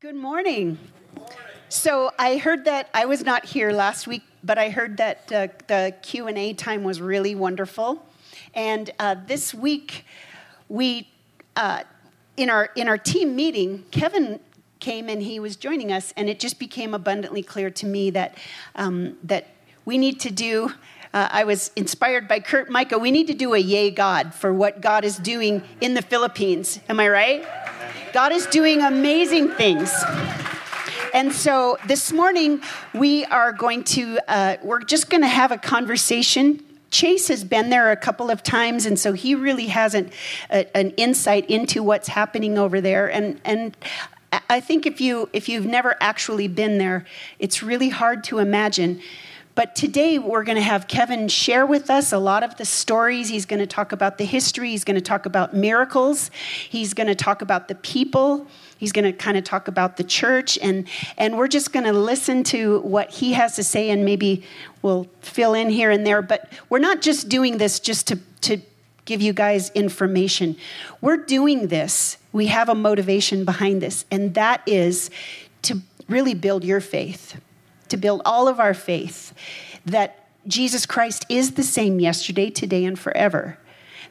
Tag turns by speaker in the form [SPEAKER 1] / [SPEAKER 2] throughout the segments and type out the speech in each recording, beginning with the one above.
[SPEAKER 1] Good morning. So I heard that I was not here last week, but I heard that uh, the Q and A time was really wonderful. And uh, this week, we uh, in our in our team meeting, Kevin came and he was joining us, and it just became abundantly clear to me that um, that we need to do. Uh, I was inspired by Kurt Micah. We need to do a yay God for what God is doing in the Philippines. Am I right? God is doing amazing things. And so this morning, we are going to, uh, we're just going to have a conversation. Chase has been there a couple of times, and so he really has an, a, an insight into what's happening over there. And, and I think if, you, if you've never actually been there, it's really hard to imagine but today we're going to have Kevin share with us a lot of the stories. He's going to talk about the history, he's going to talk about miracles, he's going to talk about the people. He's going to kind of talk about the church, and, and we're just going to listen to what he has to say, and maybe we'll fill in here and there. But we're not just doing this just to, to give you guys information. We're doing this, we have a motivation behind this, and that is to really build your faith to build all of our faith that Jesus Christ is the same yesterday, today, and forever.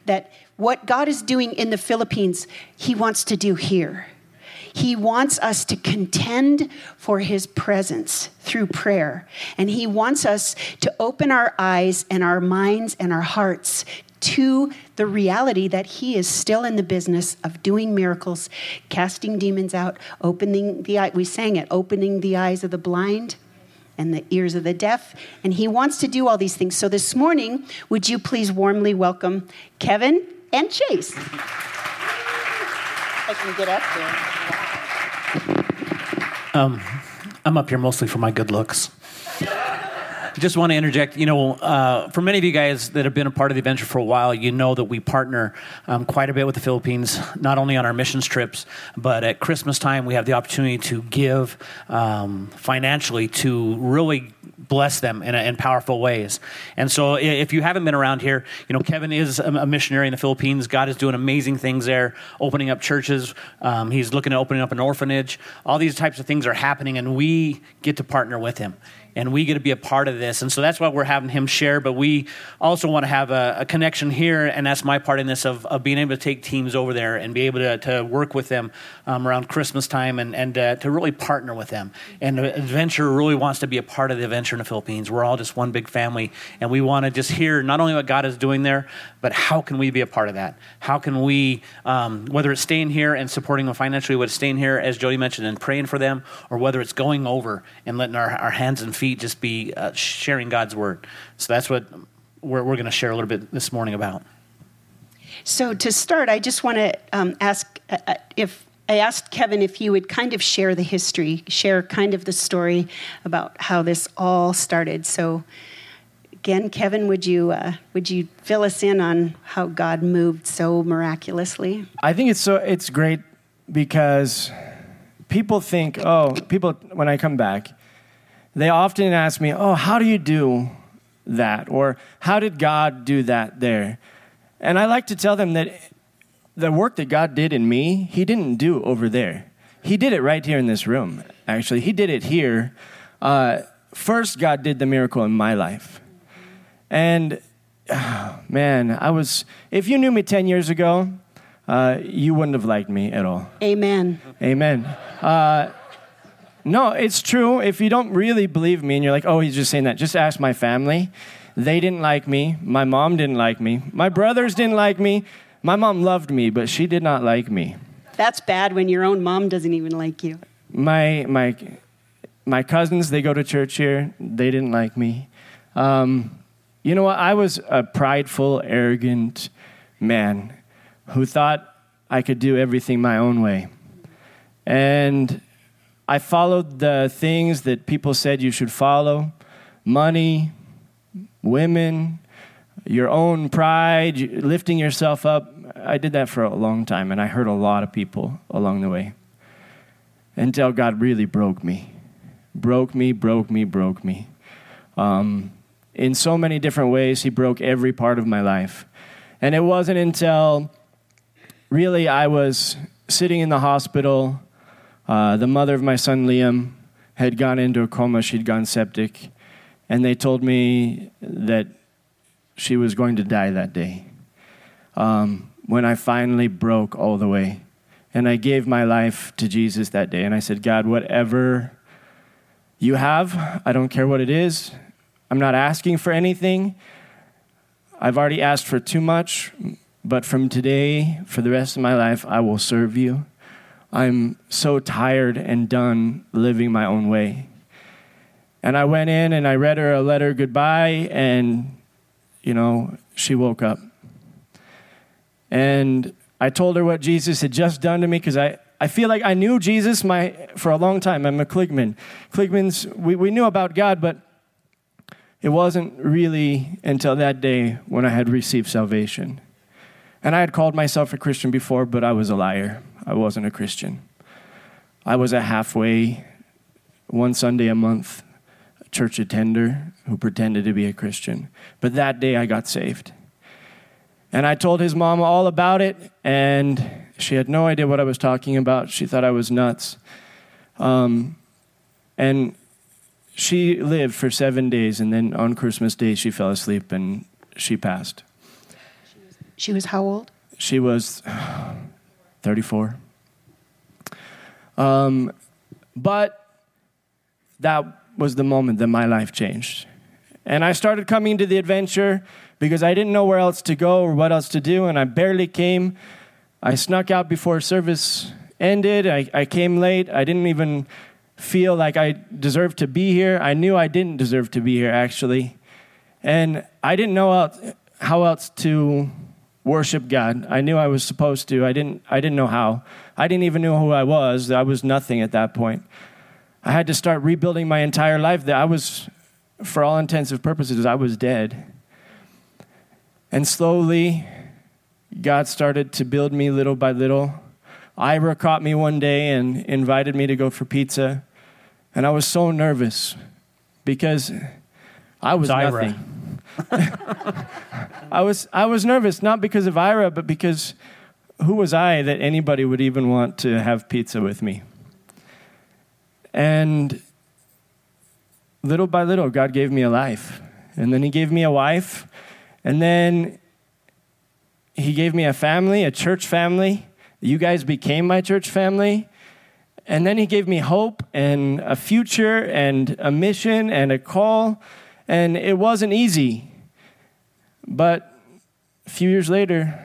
[SPEAKER 1] That what God is doing in the Philippines, He wants to do here. He wants us to contend for His presence through prayer. And He wants us to open our eyes and our minds and our hearts to the reality that He is still in the business of doing miracles, casting demons out, opening the eye. We sang it, opening the eyes of the blind and the ears of the deaf. And he wants to do all these things. So this morning, would you please warmly welcome Kevin and Chase? I can get up
[SPEAKER 2] there. Um, I'm up here mostly for my good looks just want to interject. You know, uh, for many of you guys that have been a part of the adventure for a while, you know that we partner um, quite a bit with the Philippines, not only on our missions trips, but at Christmas time, we have the opportunity to give um, financially to really bless them in, in, powerful ways. And so, if you haven't been around here, you know, Kevin is a missionary in the Philippines. God is doing amazing things there, opening up churches. Um, he's looking at opening up an orphanage. All these types of things are happening, and we get to partner with him and we get to be a part of this. And so that's why we're having him share. But we also want to have a, a connection here, and that's my part in this of, of, being able to take teams over there and be able to, to work with them um, around Christmas time and, and uh, to really partner with them. And adventure really wants to be a part of the adventure in the Philippines. We're all just one big family, and we want to just hear not only what God is doing there, but how can we be a part of that? How can we, um, whether it's staying here and supporting them financially, whether it's staying here, as Jody mentioned, and praying for them, or whether it's going over and letting our, our hands and feet feet just be uh, sharing God's word. So that's what we're, we're going to share a little bit this morning about.
[SPEAKER 1] So to start, I just want to um, ask uh, uh, if I asked Kevin if he would kind of share the history, share kind of the story about how this all started. So again, Kevin, would you uh, would you fill us in on how God moved so miraculously?
[SPEAKER 3] I think it's so it's great because people think, oh, people when I come back, they often ask me, Oh, how do you do that? Or how did God do that there? And I like to tell them that the work that God did in me, He didn't do over there. He did it right here in this room, actually. He did it here. Uh, first, God did the miracle in my life. And oh, man, I was, if you knew me 10 years ago, uh, you wouldn't have liked me at all.
[SPEAKER 1] Amen.
[SPEAKER 3] Amen. Uh, no, it's true. If you don't really believe me and you're like, oh, he's just saying that, just ask my family. They didn't like me. My mom didn't like me. My brothers didn't like me. My mom loved me, but she did not like me.
[SPEAKER 1] That's bad when your own mom doesn't even like you.
[SPEAKER 3] My, my, my cousins, they go to church here. They didn't like me. Um, you know what? I was a prideful, arrogant man who thought I could do everything my own way. And I followed the things that people said you should follow money, women, your own pride, lifting yourself up. I did that for a long time, and I hurt a lot of people along the way until God really broke me. Broke me, broke me, broke me. Um, in so many different ways, He broke every part of my life. And it wasn't until really I was sitting in the hospital Uh, the mother of my son Liam had gone into a coma, she'd gone septic, and they told me that she was going to die that day. Um, when I finally broke all the way. And I gave my life to Jesus that day. And I said, God, whatever you have, I don't care what it is. I'm not asking for anything. I've already asked for too much, but from today, for the rest of my life, I will serve you. I'm so tired and done living my own way. And I went in and I read her a letter goodbye, and, you know, she woke up. And I told her what Jesus had just done to me because I, I feel like I knew Jesus my, for a long time. I'm a Kligman. Kligmans, we, we knew about God, but it wasn't really until that day when I had received salvation. And I had called myself a Christian before, but I was a liar. I wasn't a Christian. I was a halfway, one Sunday a month church attender who pretended to be a Christian. But that day I got saved. And I told his mom all about it, and she had no idea what I was talking about. She thought I was nuts. Um, and she lived for seven days, and then on Christmas Day, she fell asleep and she passed.
[SPEAKER 1] She was how old?
[SPEAKER 3] She was 34. Um, but that was the moment that my life changed. And I started coming to the adventure because I didn't know where else to go or what else to do, and I barely came. I snuck out before service ended. I, I came late. I didn't even feel like I deserved to be here. I knew I didn't deserve to be here, actually. And I didn't know how else to worship God. I knew I was supposed to. I didn't, I didn't know how. I didn't even know who I was. I was nothing at that point. I had to start rebuilding my entire life. That I was, for all intents and purposes, I was dead. And slowly, God started to build me little by little. Ira caught me one day and invited me to go for pizza. And I was so nervous because I was nothing. I was I was nervous not because of Ira, but because who was I that anybody would even want to have pizza with me? And little by little, God gave me a life. And then He gave me a wife and then he gave me a family, a church family. You guys became my church family. And then he gave me hope and a future and a mission and a call. And it wasn't easy. But a few years later,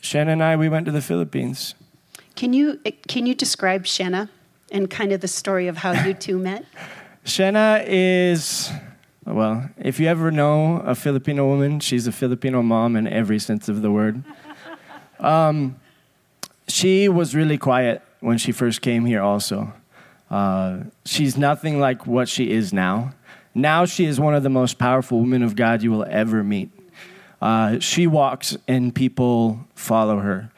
[SPEAKER 3] Shanna and I, we went to the Philippines.
[SPEAKER 1] Can you, can you describe Shanna and kind of the story of how you two met?
[SPEAKER 3] Shanna is well, if you ever know a Filipino woman, she's a Filipino mom in every sense of the word. Um, she was really quiet when she first came here, also. Uh, she's nothing like what she is now. Now she is one of the most powerful women of God you will ever meet. Uh, she walks and people follow her.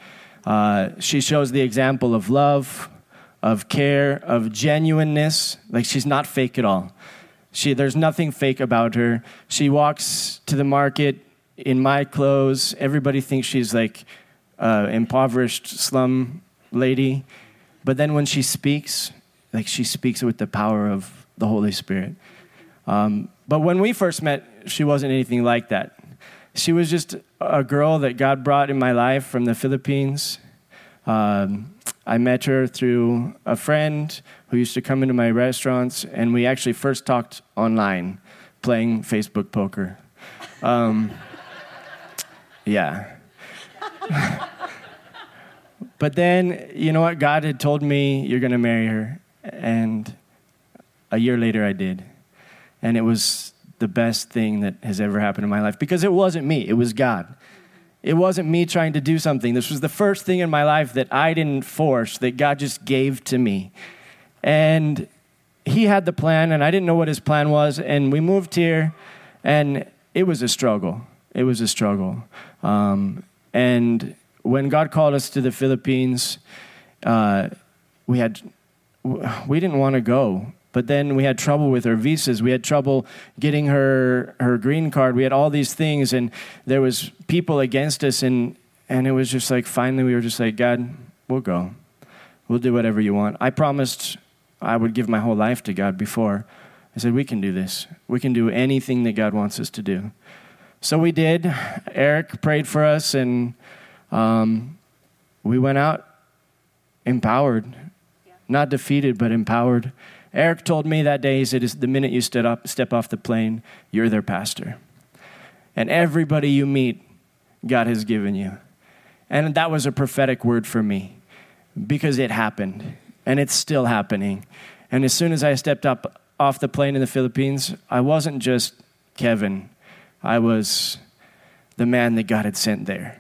[SPEAKER 3] Uh, she shows the example of love, of care, of genuineness. Like she's not fake at all. She, there's nothing fake about her. She walks to the market in my clothes. Everybody thinks she's like uh, impoverished slum lady. But then when she speaks, like she speaks with the power of the Holy Spirit. Um, but when we first met, she wasn't anything like that. She was just a girl that God brought in my life from the Philippines. Um, I met her through a friend who used to come into my restaurants, and we actually first talked online playing Facebook poker. Um, yeah. but then, you know what? God had told me, You're going to marry her. And a year later, I did. And it was the best thing that has ever happened in my life because it wasn't me, it was God. It wasn't me trying to do something. This was the first thing in my life that I didn't force, that God just gave to me. And He had the plan, and I didn't know what His plan was. And we moved here, and it was a struggle. It was a struggle. Um, and when God called us to the Philippines, uh, we had we didn't want to go but then we had trouble with her visas. We had trouble getting her her green card. We had all these things, and there was people against us, and and it was just like finally we were just like, God, we'll go, We'll do whatever you want. I promised I would give my whole life to God before. I said, We can do this. We can do anything that God wants us to do. So we did. Eric prayed for us, and um, we went out empowered, not defeated, but empowered. Eric told me that day, he said, The minute you step, up, step off the plane, you're their pastor. And everybody you meet, God has given you. And that was a prophetic word for me because it happened and it's still happening. And as soon as I stepped up off the plane in the Philippines, I wasn't just Kevin, I was the man that God had sent there.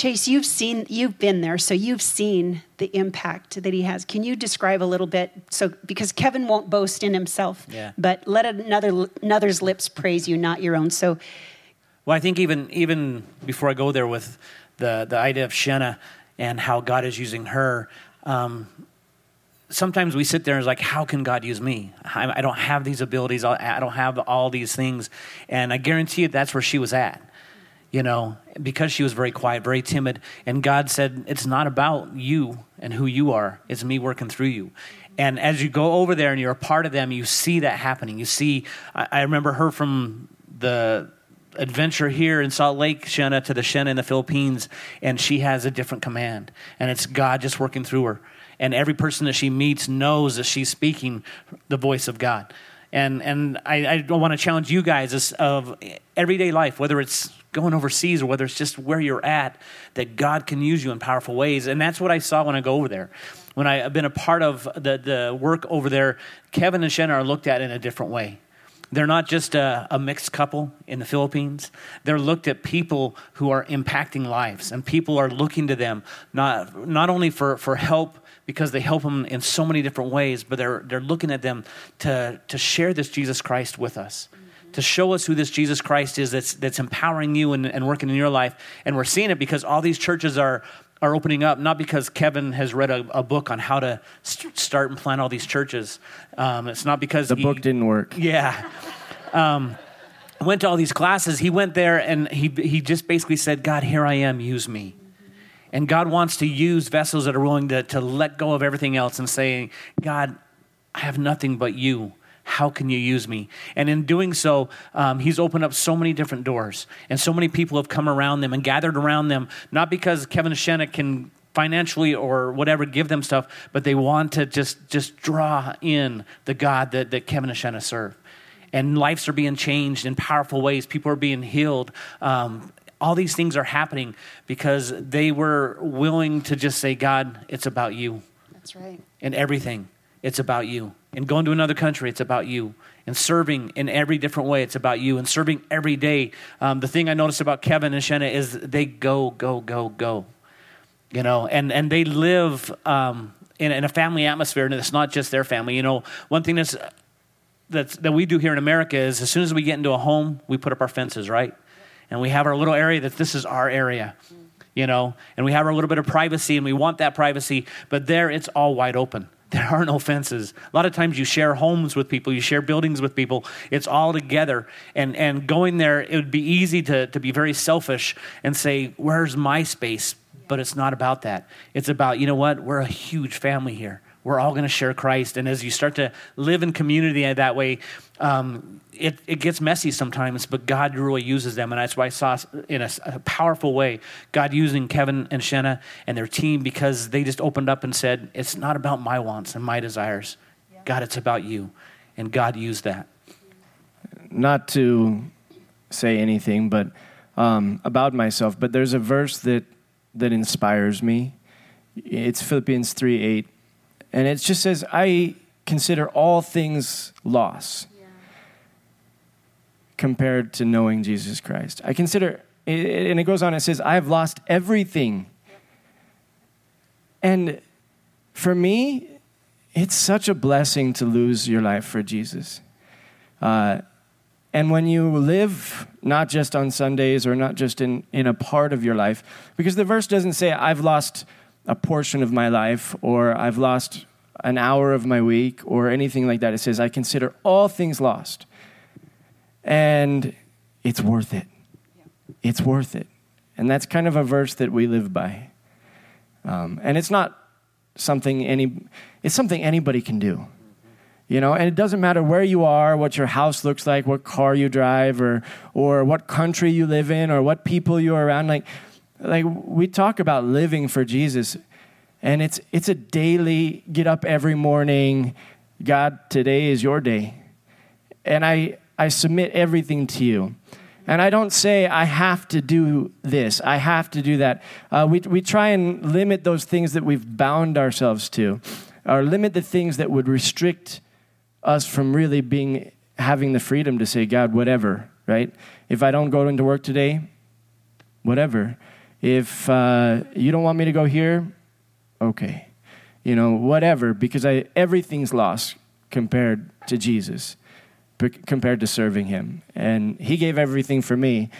[SPEAKER 1] Chase, you've seen, you've been there, so you've seen the impact that he has. Can you describe a little bit? So, because Kevin won't boast in himself,
[SPEAKER 2] Yeah.
[SPEAKER 1] but let another another's lips praise you, not your own. So,
[SPEAKER 2] Well, I think even even before I go there with the the idea of Shenna and how God is using her, um, sometimes we sit there and it's like, how can God use me? I, I don't have these abilities. I I don't have all these things, and I guarantee you that's where she was at. You know, because she was very quiet, very timid, and God said, "It's not about you and who you are. It's me working through you." And as you go over there and you're a part of them, you see that happening. You see, I, I remember her from the adventure here in Salt Lake, Shenna, to the Shenna in the Philippines, and she has a different command. And it's God just working through her. And every person that she meets knows that she's speaking the voice of God. And, and I, I want to challenge you guys of everyday life, whether it's going overseas or whether it's just where you're at, that God can use you in powerful ways. And that's what I saw when I go over there. When I, have been a part of the, the work over there, Kevin and Shenna are looked at in a different way. They're not just a, a, mixed couple in the Philippines. They're looked at people who are impacting lives, and people are looking to them not, not only for, for help because they help them in so many different ways, but they're, they're looking at them to, to share this Jesus Christ with us. To show us who this Jesus Christ is that's, that's empowering you and, and working in your life. And we're seeing it because all these churches are, are opening up, not because Kevin has read a, a book on how to st- start and plant all these churches. Um, it's not because
[SPEAKER 3] The
[SPEAKER 2] he-
[SPEAKER 3] book didn't work.
[SPEAKER 2] yeah. Um, went to all these classes. He went there and he, he just basically said, God, here I am, use me. And God wants to use vessels that are willing to, to let go of everything else and saying, God, I have nothing but you. How can you use me? And in doing so, um, he's opened up so many different doors. And so many people have come around them and gathered around them, not because Kevin Shenna can financially or whatever give them stuff, but they want to just, just draw in the God that, that Kevin and Shenna serve and lives are being changed in powerful ways. People are being healed. Um, all these things are happening because they were willing to just say, God, it's about you.
[SPEAKER 1] that's right.
[SPEAKER 2] In everything, it's about you. And going to another country, it's about you. And serving in every different way, it's about you. And serving every day. Um, the thing I noticed about Kevin and Shanna is they go, go, go, go. You know, and, and they live um, in, in a family atmosphere, and it's not just their family. You know, one thing that's that's, that we do here in America is as soon as we get into a home, we put up our fences, right? And we have our little area that this is our area, you know, and we have our little bit of privacy and we want that privacy, but there it's all wide open. There are no fences. A lot of times you share homes with people, you share buildings with people. It's all together. And, and going there, it would be easy to, to be very selfish and say, Where's my space? But it's not about that. It's about, you know what? We're a huge family here we're all going to share Christ. And as you start to live in community that way, um, it, it gets messy sometimes, but God really uses them. And that's why I saw in a, a, powerful way God using Kevin and Shenna and their team because they just opened up and said, It's not about my wants and my desires. Yeah. God, it's about you. And God used that.
[SPEAKER 3] Not to say anything, but um, about myself, but there's a verse that, that inspires me. It's Philippians 3 8 and it just says, I consider all things loss yeah. compared to knowing Jesus Christ. I consider, and it goes on, it says, I have lost everything. Yep. And for me, it's such a blessing to lose your life for Jesus. Uh, and when you live not just on Sundays or not just in, in a part of your life, because the verse doesn't say, I've lost a portion of my life or I've lost an hour of my week or anything like that. It says, I consider all things lost. And it's worth it. It's worth it. And that's kind of a verse that we live by. Um, and it's not something any it's something anybody can do. You know, and it doesn't matter where you are, what your house looks like, what car you drive, or or what country you live in, or what people you're around. Like, like we talk about living for Jesus, and it's it's a daily get up every morning. God, today is your day, and I I submit everything to you. And I don't say I have to do this, I have to do that. Uh, we, we try and limit those things that we've bound ourselves to, or limit the things that would restrict us from really being having the freedom to say, God, whatever, right? If I don't go into work today, whatever. If uh, you don't want me to go here, okay. You know, whatever, because I, everything's lost compared to Jesus, compared to serving Him. And He gave everything for me,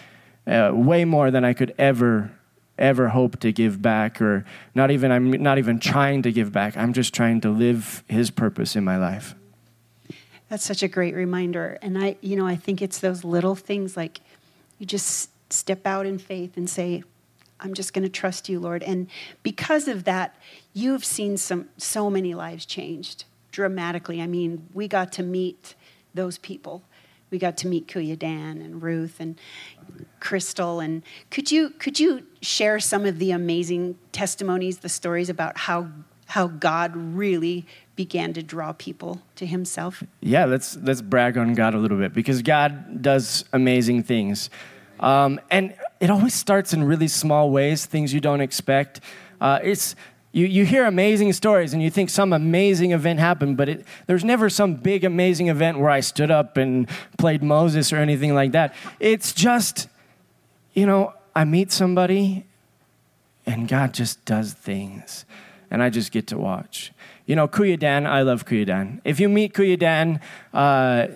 [SPEAKER 3] uh, way more than I could ever ever hope to give back or not even i'm not even trying to give back i'm just trying to live his purpose in my life
[SPEAKER 1] that's such a great reminder. And I, you know, I think it's those little things like you just step out in faith and say, I'm just going to trust you, Lord. And because of that, you've seen some so many lives changed dramatically. I mean, we got to meet those people. We got to meet Kuya Dan and Ruth and Crystal. And could you could you share some of the amazing testimonies, the stories about how how God really began to draw people to himself?
[SPEAKER 3] Yeah, let's let's brag on God a little bit because God does amazing things. Um, and it always starts in really small ways, things you don't expect. Uh, it's you, you hear amazing stories and you think some amazing event happened, but it, there's never some big amazing event where I stood up and played Moses or anything like that. It's just, you know, I meet somebody and God just does things and I just get to watch. You know, Kuya Dan, I love Kuya Dan. If you meet Kuya Dan, uh,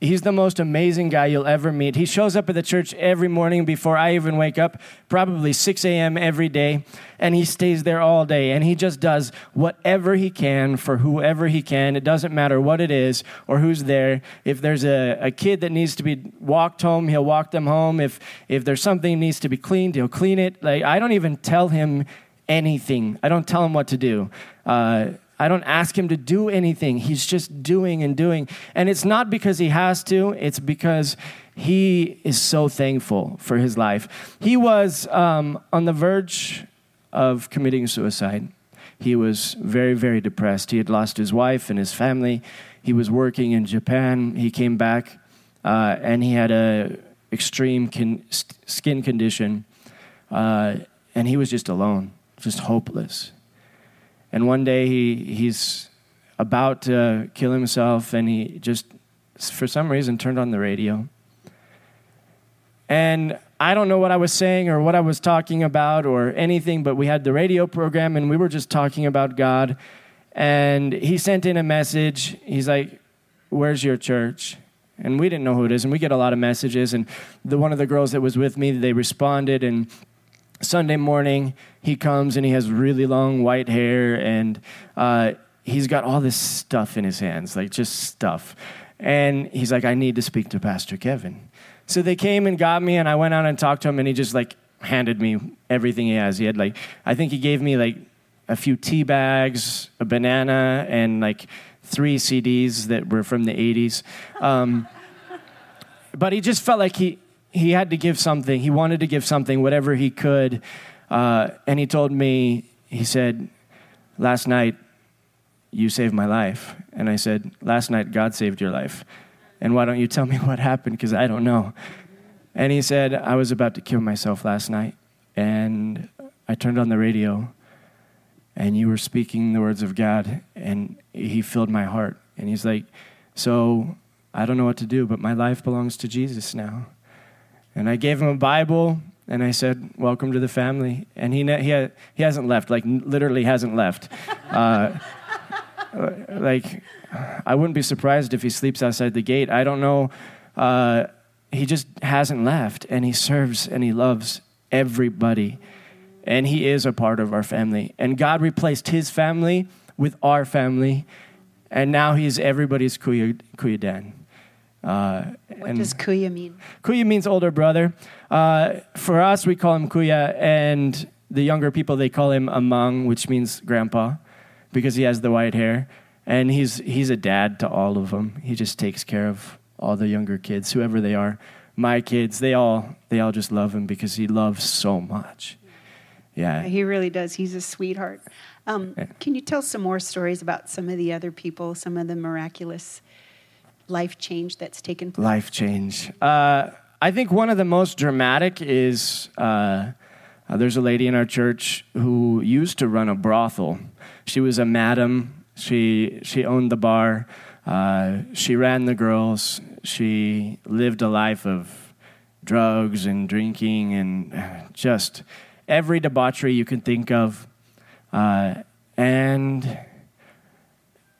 [SPEAKER 3] he's the most amazing guy you'll ever meet. He shows up at the church every morning before I even wake up, probably 6 a.m. every day, and he stays there all day. And he just does whatever he can for whoever he can. It doesn't matter what it is or who's there. If there's a, a kid that needs to be walked home, he'll walk them home. If, if there's something needs to be cleaned, he'll clean it. Like, I don't even tell him anything. I don't tell him what to do. Uh, I don't ask him to do anything. He's just doing and doing. And it's not because he has to, it's because he is so thankful for his life. He was um, on the verge of committing suicide. He was very, very depressed. He had lost his wife and his family. He was working in Japan. He came back uh, and he had a extreme con- skin condition. Uh, and he was just alone just hopeless. And one day he, he's about to kill himself, and he just, for some reason, turned on the radio. And I don't know what I was saying or what I was talking about or anything, but we had the radio program and we were just talking about God. And he sent in a message. He's like, Where's your church? And we didn't know who it is. And we get a lot of messages. And the, one of the girls that was with me, they responded. And Sunday morning, he comes and he has really long white hair and uh, he's got all this stuff in his hands, like just stuff. And he's like, I need to speak to Pastor Kevin. So they came and got me, and I went out and talked to him, and he just like handed me everything he has. He had like, I think he gave me like a few tea bags, a banana, and like three CDs that were from the 80s. Um, but he just felt like he, he had to give something. He wanted to give something, whatever he could. Uh, and he told me, he said, Last night, you saved my life. And I said, Last night, God saved your life. And why don't you tell me what happened? Because I don't know. And he said, I was about to kill myself last night. And I turned on the radio, and you were speaking the words of God, and he filled my heart. And he's like, So I don't know what to do, but my life belongs to Jesus now. And I gave him a Bible and I said, "Welcome to the family." And he he ha- he hasn't left, like literally hasn't left. Uh, like I wouldn't be surprised if he sleeps outside the gate. I don't know. Uh, he just hasn't left, and he serves and he loves everybody, and he is a part of our family. And God replaced his family with our family, and now he's everybody's kuya, kuya Dan.
[SPEAKER 1] Uh, what does Kuya mean?
[SPEAKER 3] Kuya means older brother. Uh, for us, we call him Kuya, and the younger people, they call him Amang, which means grandpa. because he has the white hair. And he's, he's a dad to all of them. He just takes care of all the younger kids, whoever they are. My kids, they all, they all just love him because he loves so much. Yeah.
[SPEAKER 1] He really does. He's a sweetheart. Um,
[SPEAKER 3] Yeah.
[SPEAKER 1] Can you tell some more stories about some of the other people, some of the miraculous life change that's taken place?
[SPEAKER 3] life change. Uh, I think one of the most dramatic is uh, uh, there's a lady in our church who used to run a brothel. She was a madam. She she owned the bar. Uh, she ran the girls. She lived a life of drugs and drinking and uh, just every debauchery you can think of. Uh, and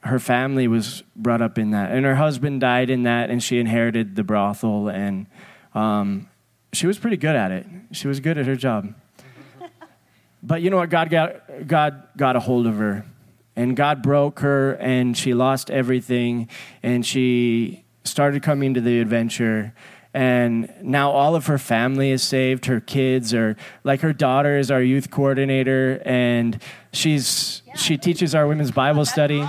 [SPEAKER 3] her family was brought up in that, and her husband died in that, and she inherited the brothel, and um, she was pretty good at it. She was good at her job. But you know what? God got God got a hold of her, and God broke her, and she lost everything, and she started coming to the adventure. And now all of her family is saved. Her kids are like her daughter is our youth coordinator, and she's she teaches our women's Bible study.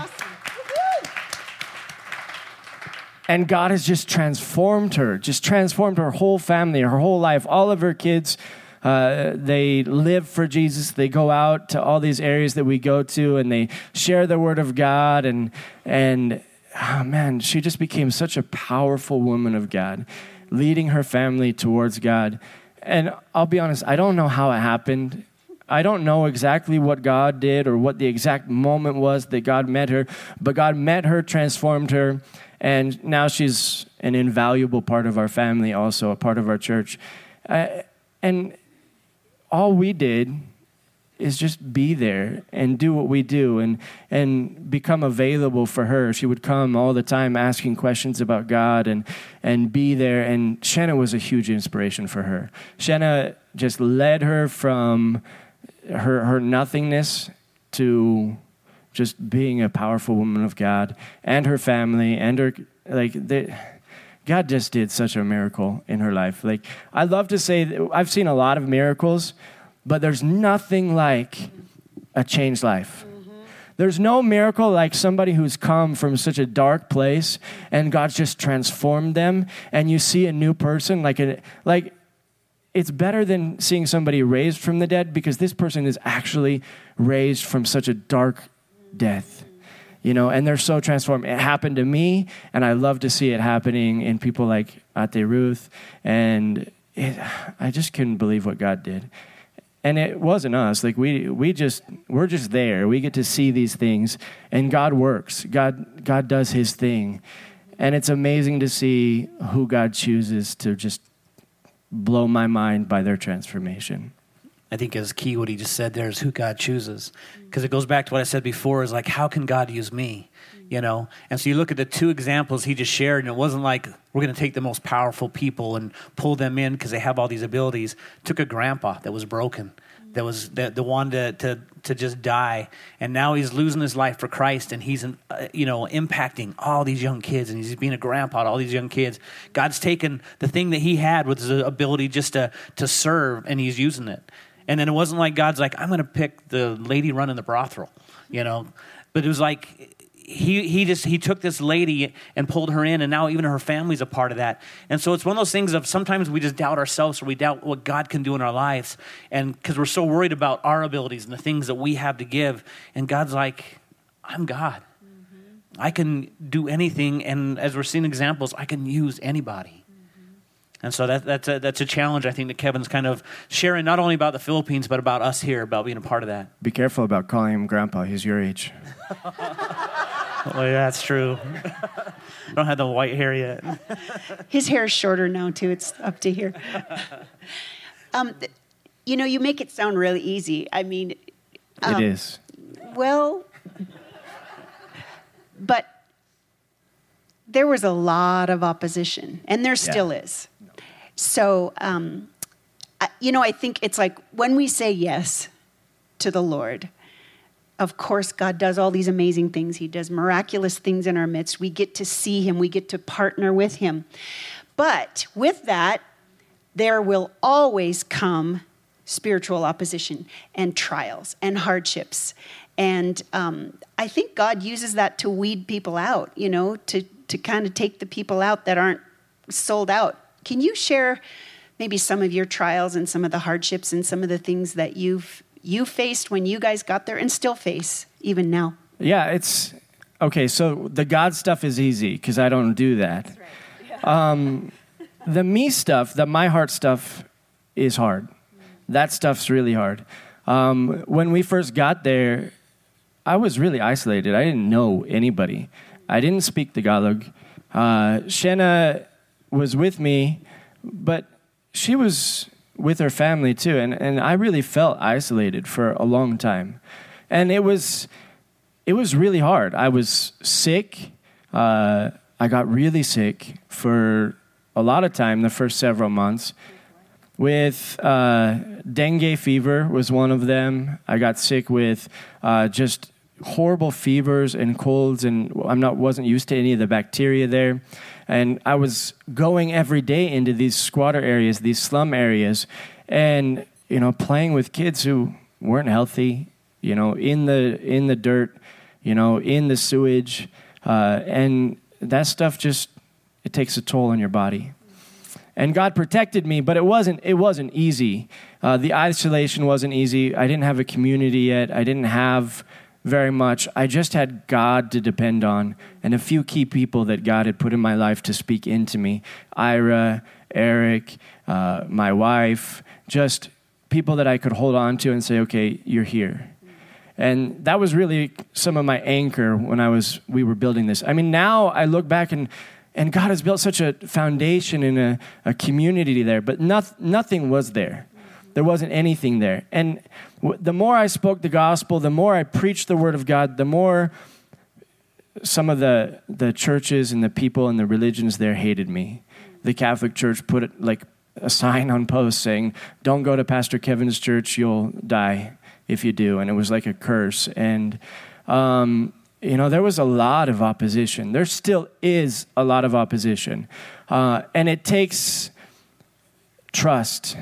[SPEAKER 3] And God has just transformed her, just transformed her whole family, her whole life, all of her kids. Uh, they live for Jesus. They go out to all these areas that we go to, and they share the word of God. And and oh man, she just became such a powerful woman of God, leading her family towards God. And I'll be honest, I don't know how it happened. I don't know exactly what God did or what the exact moment was that God met her, but God met her, transformed her, and now she's an invaluable part of our family, also a part of our church. Uh, and all we did is just be there and do what we do and and become available for her. She would come all the time asking questions about God and and be there and Shanna was a huge inspiration for her. Shanna just led her from her her nothingness to just being a powerful woman of God and her family and her like they, God just did such a miracle in her life. Like I love to say I've seen a lot of miracles, but there's nothing like a changed life. Mm-hmm. There's no miracle like somebody who's come from such a dark place and God's just transformed them and you see a new person like a like it's better than seeing somebody raised from the dead because this person is actually raised from such a dark death. You know and they're so transformed. It happened to me and i love to see it happening in people like ate ruth and it, i just couldn't believe what god did. And it wasn't us. Like we we just we're just there. We get to see these things and god works. God god does his thing. And it's amazing to see who god chooses to just blow my mind by their transformation
[SPEAKER 2] I think is key what he just said there is who God chooses. Because it goes back to what I said before is like, how can God use me? You know? And so you look at the two examples he just shared, and it wasn't like we're going to take the most powerful people and pull them in because they have all these abilities. Took a grandpa that was broken, that was the, the one to, to, to just die. And now he's losing his life for Christ, and he's, uh, you know, impacting all these young kids, and he's being a grandpa to all these young kids. God's taken the thing that he had with his ability just to, to serve, and he's using it. And then it wasn't like God's like, I'm going to pick the lady running the brothel, you know. But it was like he he just he took this lady and pulled her in, and now even her family's a part of that. And so it's one of those things of sometimes we just doubt ourselves or we doubt what God can do in our lives, and because we're so worried about our abilities and the things that we have to give. And God's like, I'm God. Mm-hmm. I can do anything, and as we're seeing examples, I can use anybody. And so that, that's, a, that's a challenge I think that Kevin's kind of sharing not only about the Philippines, but about us here, about being a part of that.
[SPEAKER 3] be careful about calling him grandpa he's your age
[SPEAKER 2] yeah, that's true. I don't have the white hair yet.
[SPEAKER 1] His hair is shorter now, too. It's up to here. Um, th- you know, you make it sound really easy. I mean,
[SPEAKER 3] it is
[SPEAKER 1] well, but there was a lot of opposition, and there still is. So, um, you know, I think it's like when we say yes to the Lord, of course, God does all these amazing things. He does miraculous things in our midst. We get to see Him, we get to partner with Him. But with that, there will always come spiritual opposition and trials and hardships. And um, I think God uses that to weed people out, you know, to, to kind of take the people out that aren't sold out. Can you share maybe some of your trials and some of the hardships and some of the things that you've you faced when you guys got there and still face even now?
[SPEAKER 3] Yeah, it's okay. So the God stuff is easy because I don't do that. Right. Yeah. Um, the me stuff, the my heart stuff, is hard. That stuff's really hard. Um, when we first got there, I was really isolated. I didn't know anybody. I didn't speak Tagalog. Uh, Shanna was with me, but she was with her family too, and, and I really felt isolated for a long time. And it was, it was really hard. I was sick. Uh, I got really sick for a lot of time the first several months with uh, dengue fever was one of them. I got sick with uh, just horrible fevers and colds, and I'm not wasn't used to any of the bacteria there. And I was going every day into these squatter areas, these slum areas, and you know, playing with kids who weren't healthy, you know, in the in the dirt, you know, in the sewage, uh, and that stuff just it takes a toll on your body and God protected me, but it wasn't it wasn't easy. Uh, the isolation wasn't easy. I didn't have a community yet. I didn't have very much. I just had God to depend on and a few key people that God had put in my life to speak into me. Ira, Eric, uh, my wife, just people that I could hold on to and say, "Okay, you're here." And that was really some of my anchor when I was we were building this. I mean, now I look back and and God has built such a foundation and a, a community there, but not, nothing was there. There wasn't anything there. And the more I spoke the gospel, the more I preached the word of God, the more some of the, the churches and the people and the religions there hated me. The Catholic Church put it like a sign on post saying, Don't go to Pastor Kevin's church, you'll die if you do. And it was like a curse. And um, you know, there was a lot of opposition. There still is a lot of opposition. Uh, and it takes trust,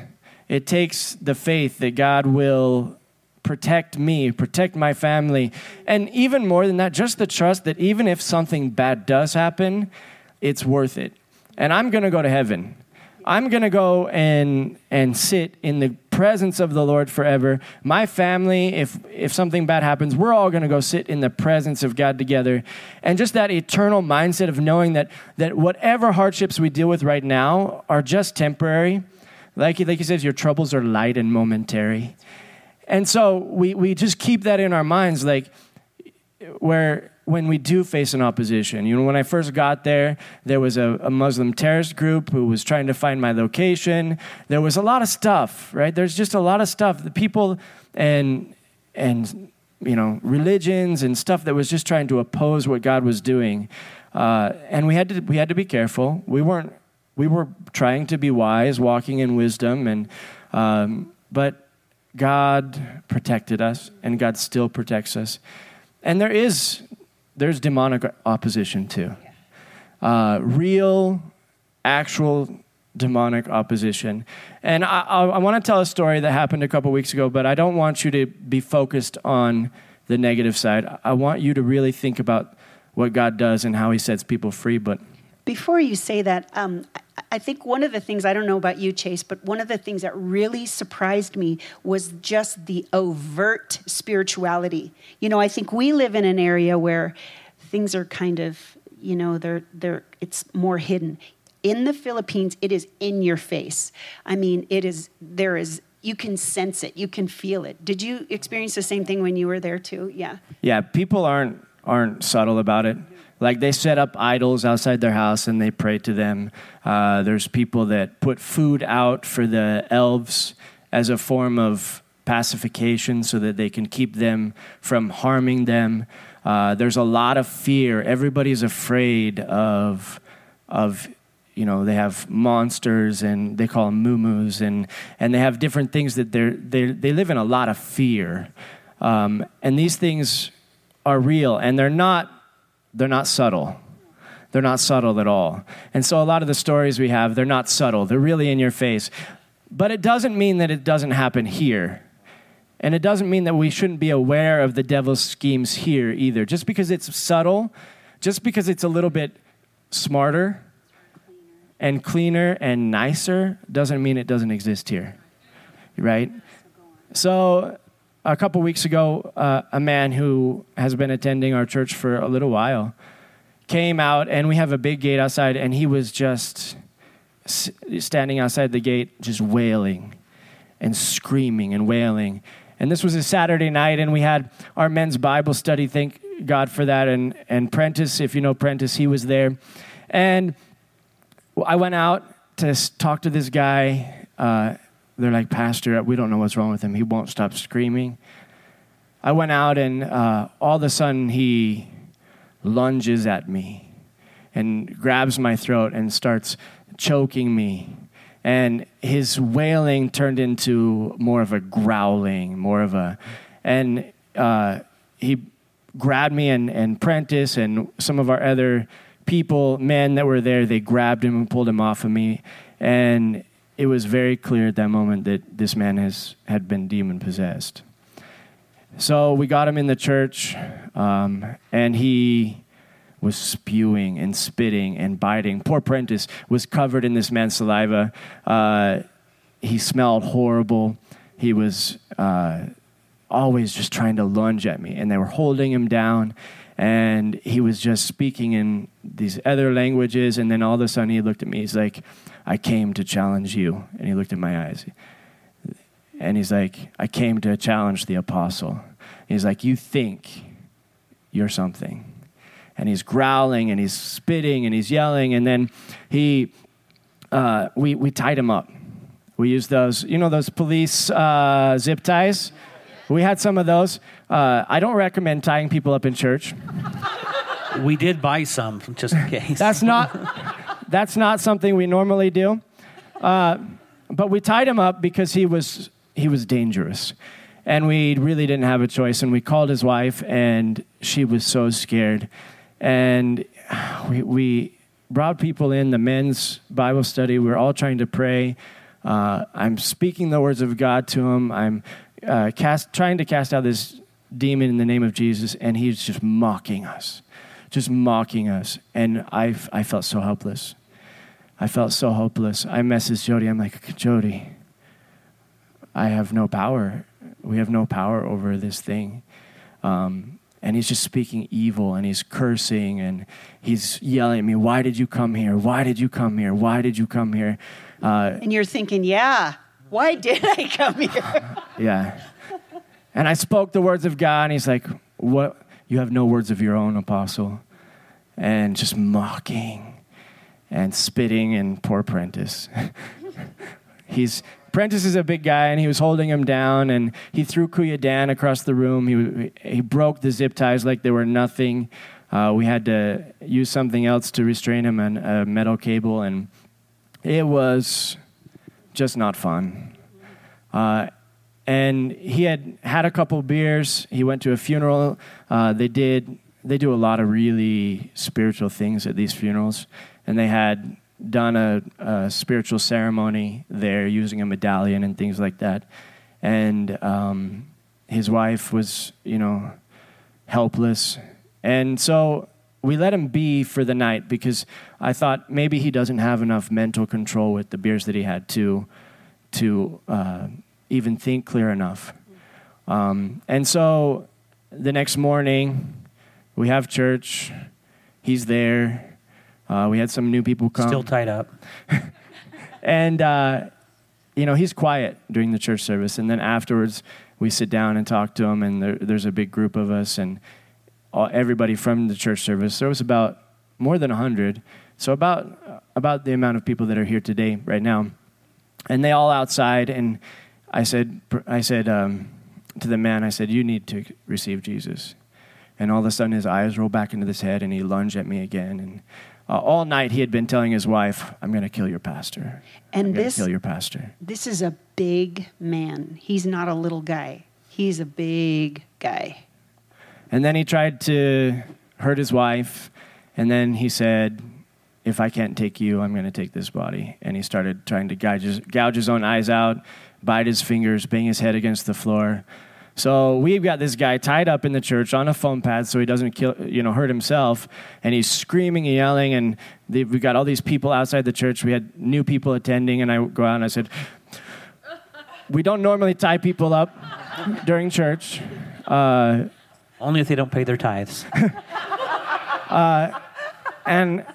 [SPEAKER 3] it takes the faith that God will protect me, protect my family. And even more than that, just the trust that even if something bad does happen, it's worth it. And I'm going to go to heaven. I'm going to go and, and sit in the presence of the Lord forever. My family, if, if something bad happens, we're all going to go sit in the presence of God together. And just that eternal mindset of knowing that, that whatever hardships we deal with right now are just temporary. Like, like he says, your troubles are light and momentary. And so we, we just keep that in our minds, like, where when we do face an opposition. You know, when I first got there, there was a, a, Muslim terrorist group who was trying to find my location. There was a lot of stuff, right? There's just a lot of stuff. The people and and you know religions and stuff that was just trying to oppose what God was doing. Uh, and we had to we had to be careful. We weren't we were trying to be wise, walking in wisdom, and um, but God protected us, and God still protects us. And there is there's demonic opposition too. Uh, real, actual demonic opposition. And I, I, I want to tell a story that happened a couple weeks ago, but I don't want you to be focused on the negative side. I want you to really think about what God does and how He sets people free. But
[SPEAKER 1] before you say that, um, I think one of the things, I don't know about you, Chase, but one of the things that really surprised me was just the overt spirituality. You know, I think we live in an area where things are kind of, you know, they're, they're, it's more hidden. In the Philippines, it is in your face. I mean, it is, there is, you can sense it, you can feel it. Did you experience the same thing when you were there too? Yeah.
[SPEAKER 3] Yeah, people aren't, aren't subtle about it. Like they set up idols outside their house and they pray to them. Uh, there's people that put food out for the elves as a form of pacification so that they can keep them from harming them. Uh, there's a lot of fear. Everybody's afraid of, of you know, they have monsters and they call them moo and, and they have different things that they're, they they live in a lot of fear. Um, and these things are real and they're not they're not subtle. They're not subtle at all. And so a lot of the stories we have, they're not subtle. They're really in your face. But it doesn't mean that it doesn't happen here. And it doesn't mean that we shouldn't be aware of the devil's schemes here either. Just because it's subtle, just because it's a little bit smarter and cleaner and nicer, doesn't mean it doesn't exist here. Right? So, a couple weeks ago, uh, a man who has been attending our church for a little while came out, and we have a big gate outside, and he was just standing outside the gate, just wailing and screaming and wailing. And this was a Saturday night, and we had our men's Bible study. Thank God for that. And, and Prentice, if you know Prentice, he was there. And I went out to talk to this guy. Uh, they're like, Pastor, we don't know what's wrong with him. He won't stop screaming. I went out, and uh, all of a sudden, he lunges at me and grabs my throat and starts choking me and his wailing turned into more of a growling, more of a, and uh, he grabbed me and, and Prentice and some of our other people, men that were there, they grabbed him and pulled him off of me. And it was very clear at that moment that this man has, had been demon possessed. So we got him in the church, um, and he was spewing and spitting and biting. Poor Prentice was covered in this man's saliva. Uh, he smelled horrible. He was uh, always just trying to lunge at me, and they were holding him down. And he was just speaking in these other languages. And then all of a sudden, he looked at me. He's like, I came to challenge you. And he looked at my eyes. And he's like, I came to challenge the apostle. He's like, You think you're something and he's growling and he's spitting and he's yelling. And then he, uh, we, we tied him up. We used those, you know, those police uh, zip ties. We had some of those. Uh, I don't recommend tying people up in church.
[SPEAKER 2] We did buy some just in case.
[SPEAKER 3] that's not that's not something we normally do. Uh, but we tied him up because he was he was dangerous, and we really didn't have a choice. And we called his wife, and she was so scared and we, we brought people in the men's Bible study. We are all trying to pray. Uh, I'm speaking the words of God to him. I'm uh, cast, trying to cast out this demon in the name of Jesus, and he's just mocking us, just mocking us. And I, I felt so helpless. I felt so hopeless. I messaged Jody. I'm like, Jody, I have no power. We have no power over this thing. Um, and he's just speaking evil and he's cursing and he's yelling at me, Why did you come here? Why did you come here? Why did you come here?
[SPEAKER 1] Uh, and you're thinking, Yeah, why did I come here?
[SPEAKER 3] yeah. And I spoke the words of God, and he's like, What? You have no words of your own, apostle. And just mocking and spitting and poor Prentice. he's Prentice is a big guy, and he was holding him down, and he threw Kuya Dan across the room. He, he broke the zip ties like they were nothing. Uh, we had to use something else to restrain him, and a metal cable, and it was just not fun. Uh, and he had had a couple beers. He went to a funeral. Uh, they did. They do a lot of really spiritual things at these funerals, and they had done a, a, spiritual ceremony there using a medallion and things like that. And um, his wife was, you know, helpless. And so we let him be for the night because I thought maybe he doesn't have enough mental control with the beers that he had to, to uh, even think clear enough. Um, and so the next morning, we have church. He's there uh, we had some new people come.
[SPEAKER 2] Still tied up.
[SPEAKER 3] and, uh, you know, he's quiet during the church service. And then afterwards, we sit down and talk to him, and there, there's a big group of us, and all, everybody from the church service. There was about more than 100. So, about, about the amount of people that are here today, right now. And they all outside, and I said, I said um, to the man, I said, You need to receive Jesus. And all of a sudden, his eyes roll back into his head, and he lunged at me again. And uh, all night he had been telling his wife, "I'm going to kill your pastor."
[SPEAKER 1] And this
[SPEAKER 3] kill your pastor.
[SPEAKER 1] This is a big man. He's not a little guy. He's a big guy.
[SPEAKER 3] And then he tried to hurt his wife, and then he said, "If I can't take you, I'm going to take this body." And he started trying to gouge his, gouge his own eyes out, bite his fingers, bang his head against the floor. So we've got this guy tied up in the church on a foam pad so he doesn't kill, you know, hurt himself. And he's screaming and yelling. And we've got all these people outside the church. We had new people attending. And I go out and I said, We don't normally tie people up during church. Uh,
[SPEAKER 2] Only if they don't pay their tithes.
[SPEAKER 3] uh, and,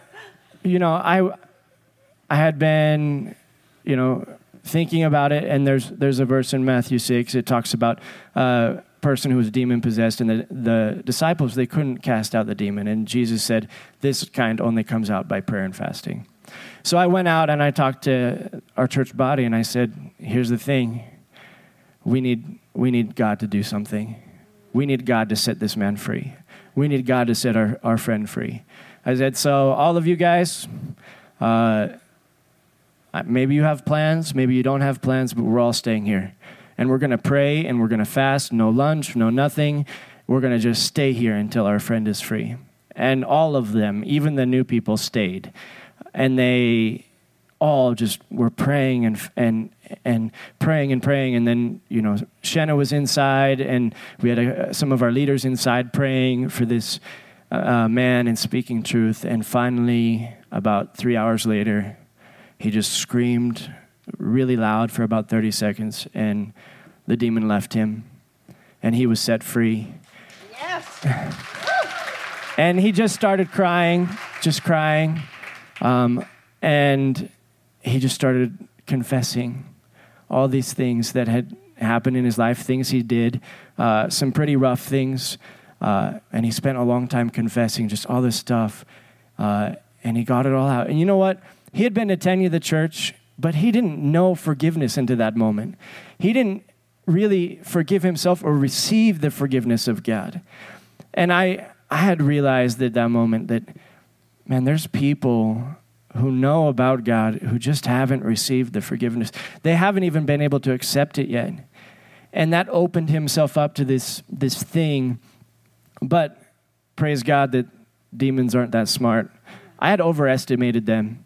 [SPEAKER 3] you know, I, I had been, you know, thinking about it, and there's there's a verse in Matthew six. It talks about a person who was demon possessed, and the the disciples they couldn't cast out the demon, and Jesus said, "This kind only comes out by prayer and fasting." So I went out and I talked to our church body, and I said, "Here's the thing: we need we need God to do something. We need God to set this man free. We need God to set our, our friend free." I said, "So all of you guys." Uh, Maybe you have plans, maybe you don't have plans, but we're all staying here. And we're going to pray and we're going to fast, no lunch, no nothing. We're going to just stay here until our friend is free. And all of them, even the new people, stayed. And they all just were praying and and and praying and praying and then you know Shanna was inside and we had a, some of our leaders inside praying for this uh, man and speaking truth and finally about 3 hours later he just screamed really loud for about 30 seconds, and the demon left him, and he was set free. Yes. and he just started crying, just crying. Um, and he just started confessing all these things that had happened in his life, things he did, uh, some pretty rough things. Uh, and he spent a long time confessing just all this stuff. Uh, and he got it all out. And you know what? He had been attending the church, but he didn't know forgiveness into that moment. He didn't really forgive himself or receive the forgiveness of God. And I, I had realized at that moment that, man, there's people who know about God who just haven't received the forgiveness. They haven't even been able to accept it yet. And that opened himself up to this, this thing. But praise God that demons aren't that smart. I had overestimated them.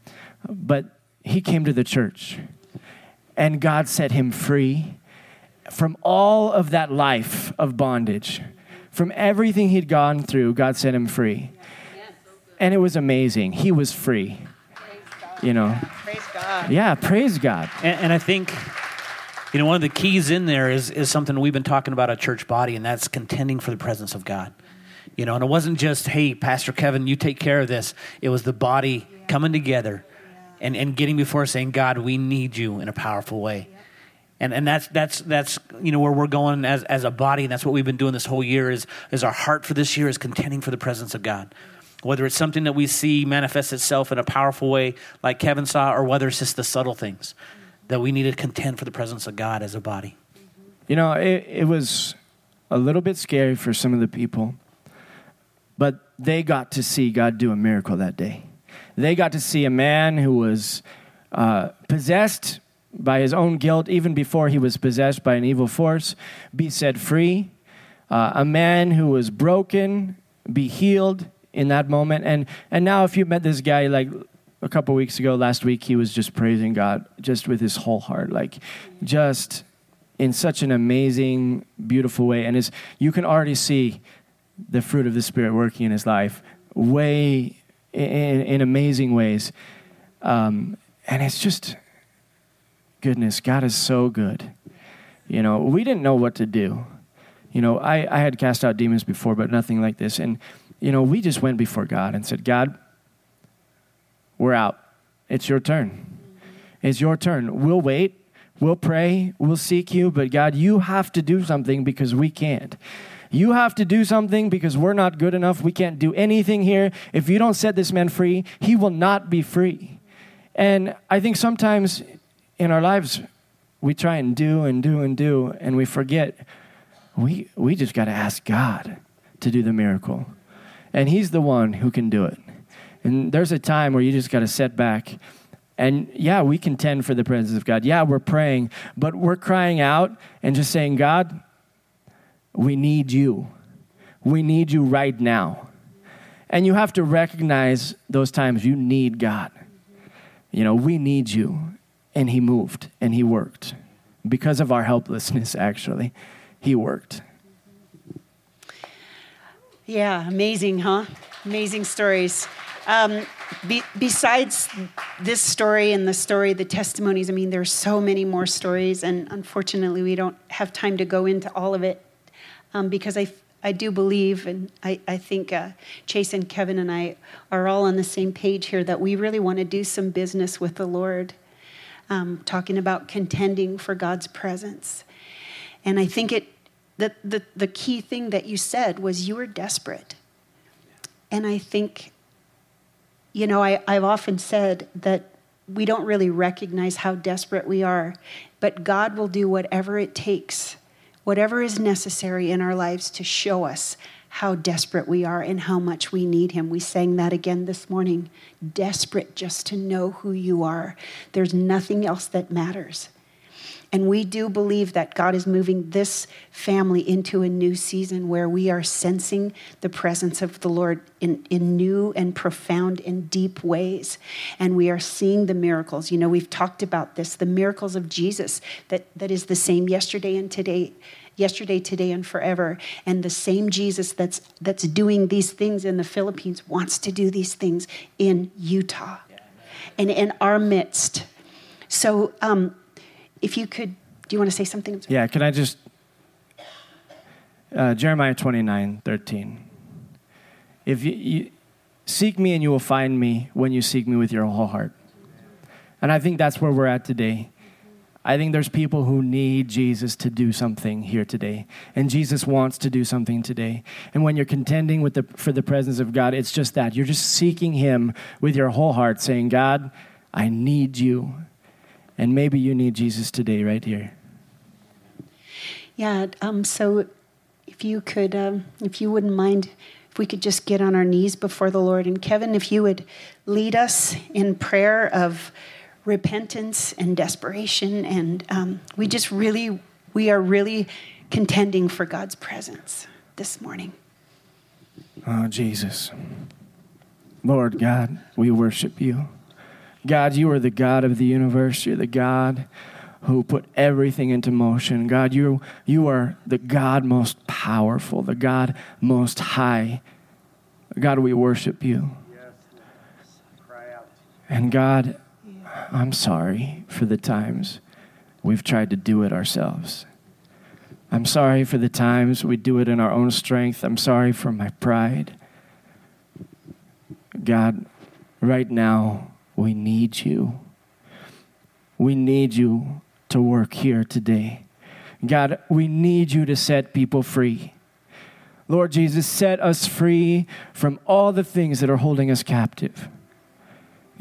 [SPEAKER 3] But he came to the church, and God set him free from all of that life of bondage. From everything he'd gone through, God set him free. And it was amazing. He was free. You know.
[SPEAKER 1] Praise God.
[SPEAKER 3] Yeah, praise God.
[SPEAKER 2] And, and I think you know, one of the keys in there is, is something we've been talking about at church body, and that's contending for the presence of God. You know, and it wasn't just, hey, Pastor Kevin, you take care of this. It was the body coming together and, and getting before saying, God, we need you in a powerful way. And, and that's, that's, that's you know, where we're going as, as a body, and that's what we've been doing this whole year is, is our heart for this year is contending for the presence of God. Whether it's something that we see manifest itself in a powerful way, like Kevin saw, or whether it's just the subtle things that we need to contend for the presence of God as a body.
[SPEAKER 3] You know, it, it was a little bit scary for some of the people, but they got to see God do a miracle that day they got to see a man who was uh, possessed by his own guilt, even before he was possessed by an evil force, be set free. Uh, a man who was broken, be healed in that moment. And, and now, if you met this guy like a couple weeks ago, last week, he was just praising God just with his whole heart, like just in such an amazing, beautiful way. And his, you can already see the fruit of the Spirit working in his life way in, in amazing ways. Um, and it's just, goodness, God is so good. You know, we didn't know what to do. You know, I, I had cast out demons before, but nothing like this. And, you know, we just went before God and said, God, we're out. It's your turn. It's your turn. We'll wait. We'll pray. We'll seek you. But God, you have to do something because we can't. You have to do something because we're not good enough. We can't do anything here. If you don't set this man free, he will not be free. And I think sometimes in our lives, we try and do and do and do, and we forget we, we just got to ask God to do the miracle. And He's the one who can do it. And there's a time where you just got to set back. And yeah, we contend for the presence of God. Yeah, we're praying, but we're crying out and just saying, God, we need you. We need you right now. And you have to recognize those times you need God. You know, we need you. And He moved and He worked because of our helplessness, actually. He worked.
[SPEAKER 1] Yeah, amazing, huh? Amazing stories. Um, be, besides this story and the story, the testimonies, I mean, there's so many more stories, and unfortunately, we don't have time to go into all of it um, because I, I do believe, and I, I think uh, Chase and Kevin and I are all on the same page here that we really want to do some business with the Lord, um, talking about contending for God's presence. And I think it, the, the, the key thing that you said was you were desperate. And I think, you know, I, I've often said that we don't really recognize how desperate we are, but God will do whatever it takes, whatever is necessary in our lives to show us how desperate we are and how much we need Him. We sang that again this morning desperate just to know who you are. There's nothing else that matters. And we do believe that God is moving this family into a new season where we are sensing the presence of the Lord in, in new and profound and deep ways. And we are seeing the miracles. You know, we've talked about this the miracles of Jesus that, that is the same yesterday and today yesterday today and forever and the same jesus that's that's doing these things in the philippines wants to do these things in utah and in our midst so um, if you could, do you want to say something?
[SPEAKER 3] Yeah, can I just, uh, Jeremiah 29 13. If you, you seek me and you will find me when you seek me with your whole heart. And I think that's where we're at today. I think there's people who need Jesus to do something here today. And Jesus wants to do something today. And when you're contending with the, for the presence of God, it's just that. You're just seeking Him with your whole heart, saying, God, I need you. And maybe you need Jesus today, right here.
[SPEAKER 1] Yeah, um, so if you could, um, if you wouldn't mind, if we could just get on our knees before the Lord. And Kevin, if you would lead us in prayer of repentance and desperation. And um, we just really, we are really contending for God's presence this morning.
[SPEAKER 3] Oh, Jesus. Lord God, we worship you. God, you are the God of the universe. You're the God who put everything into motion. God, you, you are the God most powerful, the God most high. God, we worship you. And God, I'm sorry for the times we've tried to do it ourselves. I'm sorry for the times we do it in our own strength. I'm sorry for my pride. God, right now, we need you. We need you to work here today. God, we need you to set people free. Lord Jesus, set us free from all the things that are holding us captive.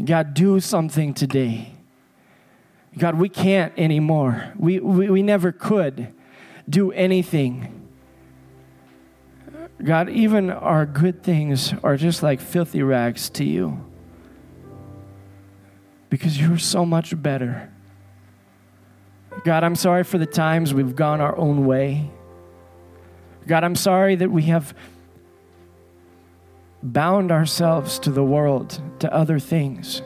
[SPEAKER 3] God, do something today. God, we can't anymore. We, we, we never could do anything. God, even our good things are just like filthy rags to you because you're so much better. God, I'm sorry for the times we've gone our own way. God, I'm sorry that we have bound ourselves to the world, to other things.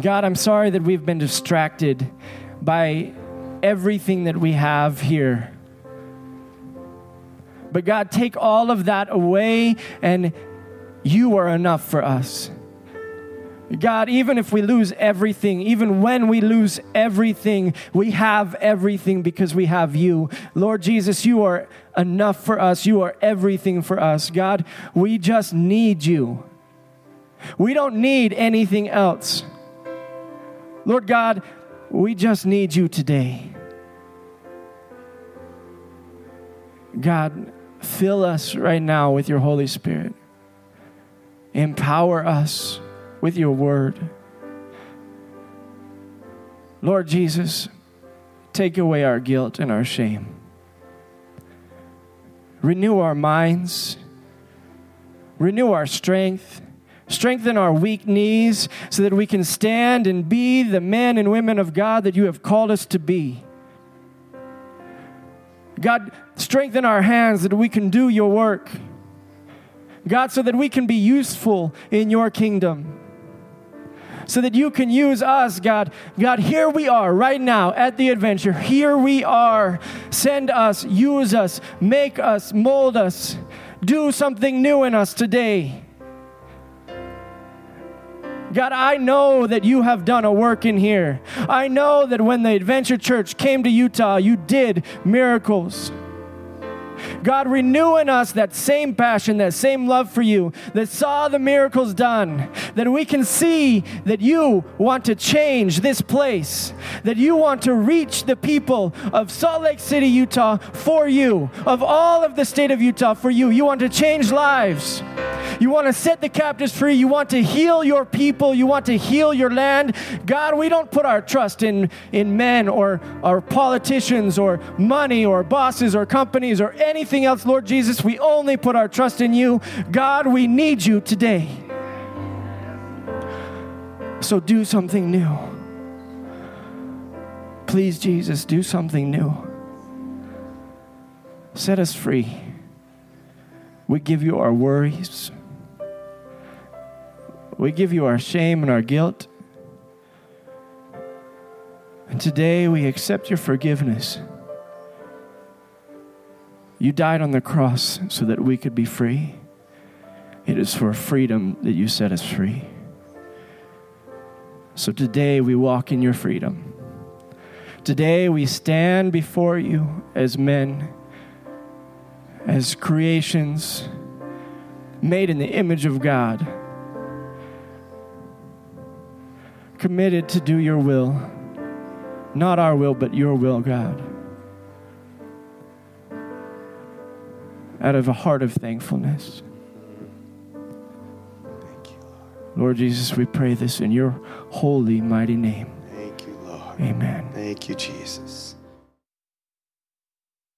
[SPEAKER 3] God, I'm sorry that we've been distracted by everything that we have here. But God, take all of that away, and you are enough for us. God, even if we lose everything, even when we lose everything, we have everything because we have you. Lord Jesus, you are enough for us. You are everything for us. God, we just need you. We don't need anything else. Lord God, we just need you today. God, fill us right now with your Holy Spirit. Empower us with your word. Lord Jesus, take away our guilt and our shame. Renew our minds, renew our strength, strengthen our weak knees so that we can stand and be the men and women of God that you have called us to be. God, strengthen our hands that we can do your work. God, so that we can be useful in your kingdom. So that you can use us, God. God, here we are right now at the adventure. Here we are. Send us, use us, make us, mold us, do something new in us today. God, I know that you have done a work in here. I know that when the Adventure Church came to Utah, you did miracles. God, renew in us that same passion, that same love for you that saw the miracles done, that we can see that you want to change this place, that you want to reach the people of Salt Lake City, Utah for you, of all of the state of Utah for you. You want to change lives. You want to set the captives free. You want to heal your people. You want to heal your land. God, we don't put our trust in, in men or, or politicians or money or bosses or companies or anything else, Lord Jesus. We only put our trust in you. God, we need you today. So do something new. Please, Jesus, do something new. Set us free. We give you our worries. We give you our shame and our guilt. And today we accept your forgiveness. You died on the cross so that we could be free. It is for freedom that you set us free. So today we walk in your freedom. Today we stand before you as men, as creations made in the image of God, committed to do your will. Not our will, but your will, God. Out of a heart of thankfulness. Lord Jesus, we pray this in your holy, mighty name.
[SPEAKER 4] Thank you, Lord.
[SPEAKER 3] Amen.
[SPEAKER 4] Thank you, Jesus.